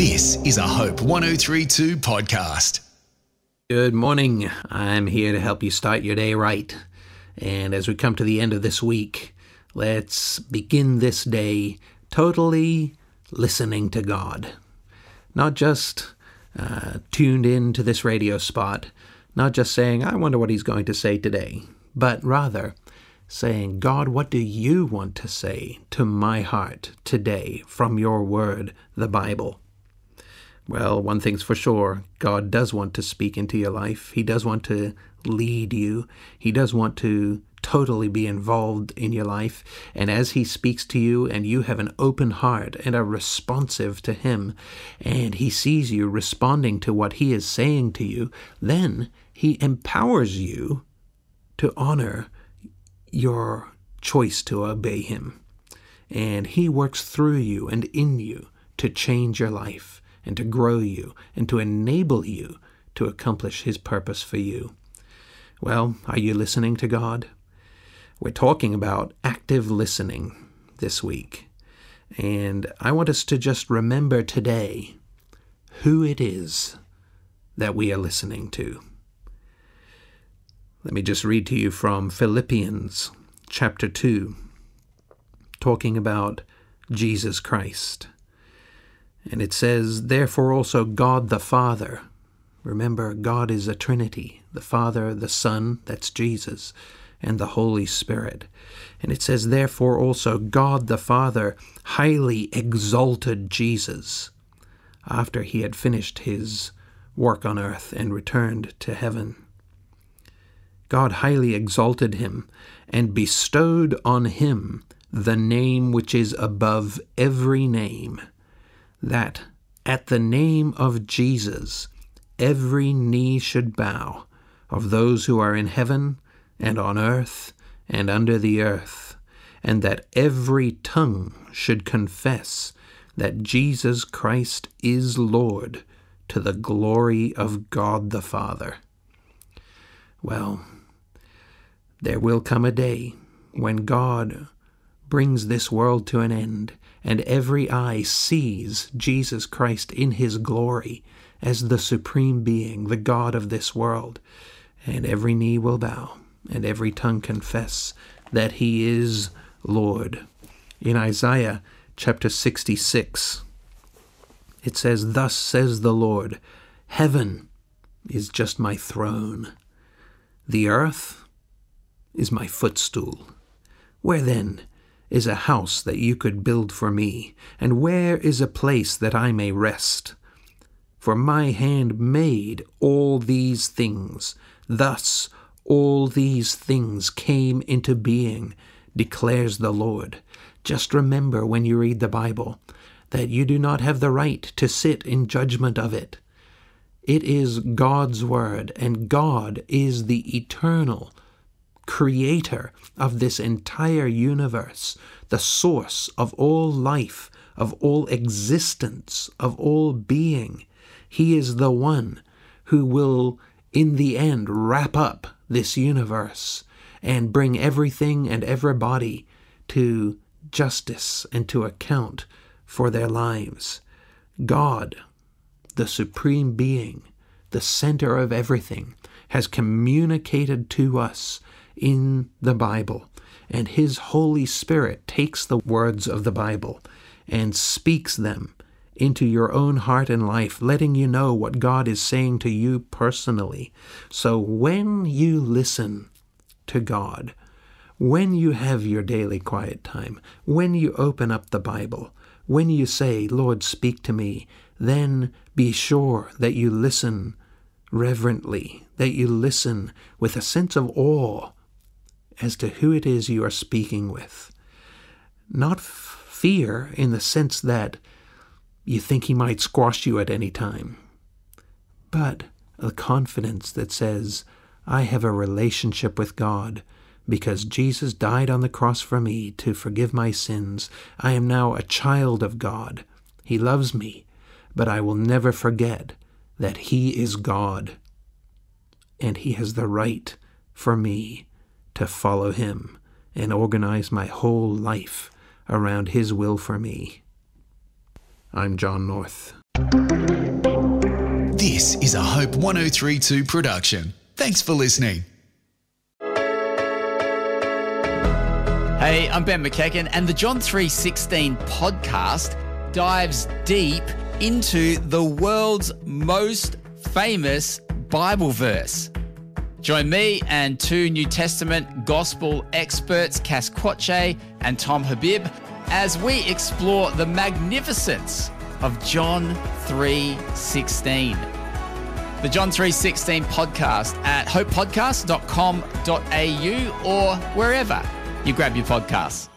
This is a Hope 1032 podcast. Good morning. I'm here to help you start your day right. And as we come to the end of this week, let's begin this day totally listening to God. Not just uh, tuned in to this radio spot, not just saying, I wonder what he's going to say today, but rather saying, God, what do you want to say to my heart today from your word, the Bible? Well, one thing's for sure God does want to speak into your life. He does want to lead you. He does want to totally be involved in your life. And as He speaks to you, and you have an open heart and are responsive to Him, and He sees you responding to what He is saying to you, then He empowers you to honor your choice to obey Him. And He works through you and in you to change your life and to grow you and to enable you to accomplish His purpose for you. Well, are you listening to God? We're talking about active listening this week. And I want us to just remember today who it is that we are listening to. Let me just read to you from Philippians chapter 2, talking about Jesus Christ. And it says, Therefore also God the Father, remember, God is a Trinity the Father, the Son, that's Jesus, and the Holy Spirit. And it says, Therefore also God the Father highly exalted Jesus after he had finished his work on earth and returned to heaven. God highly exalted him and bestowed on him the name which is above every name, that at the name of Jesus every knee should bow, of those who are in heaven and on earth and under the earth, and that every tongue should confess that Jesus Christ is Lord to the glory of God the Father. Well, there will come a day when God brings this world to an end, and every eye sees Jesus Christ in his glory as the supreme being, the God of this world, and every knee will bow, and every tongue confess that he is Lord. In Isaiah chapter 66, it says, Thus says the Lord, Heaven is just my throne, the earth is my footstool. Where then is a house that you could build for me, and where is a place that I may rest? For my hand made all these things, thus all these things came into being, declares the Lord. Just remember when you read the Bible that you do not have the right to sit in judgment of it. It is God's Word, and God is the eternal, creator of this entire universe, the source of all life, of all existence, of all being. He is the one who will, in the end, wrap up this universe and bring everything and everybody to justice and to account for their lives. God, the Supreme Being, the center of everything, has communicated to us in the Bible. And His Holy Spirit takes the words of the Bible and speaks them into your own heart and life, letting you know what God is saying to you personally. So when you listen to God, when you have your daily quiet time, when you open up the Bible, when you say, Lord, speak to me, then be sure that you listen reverently, that you listen with a sense of awe as to who it is you are speaking with. Not fear in the sense that you think he might squash you at any time, but a confidence that says, I have a relationship with God because Jesus died on the cross for me to forgive my sins. I am now a child of God. He loves me, but I will never forget that He is God, and He has the right for me to follow Him and organize my whole life around His will for me. I'm John North. This is a Hope 1032 production. Thanks for listening. Hey, I'm Ben McEachen, and the John 316 podcast dives deep into the world's most famous Bible verse. Join me and two New Testament gospel experts, Cass Quache and Tom Habib, as we explore the magnificence of John 3:16. The John 3:16 podcast at hopepodcast.com.au or wherever you grab your podcasts.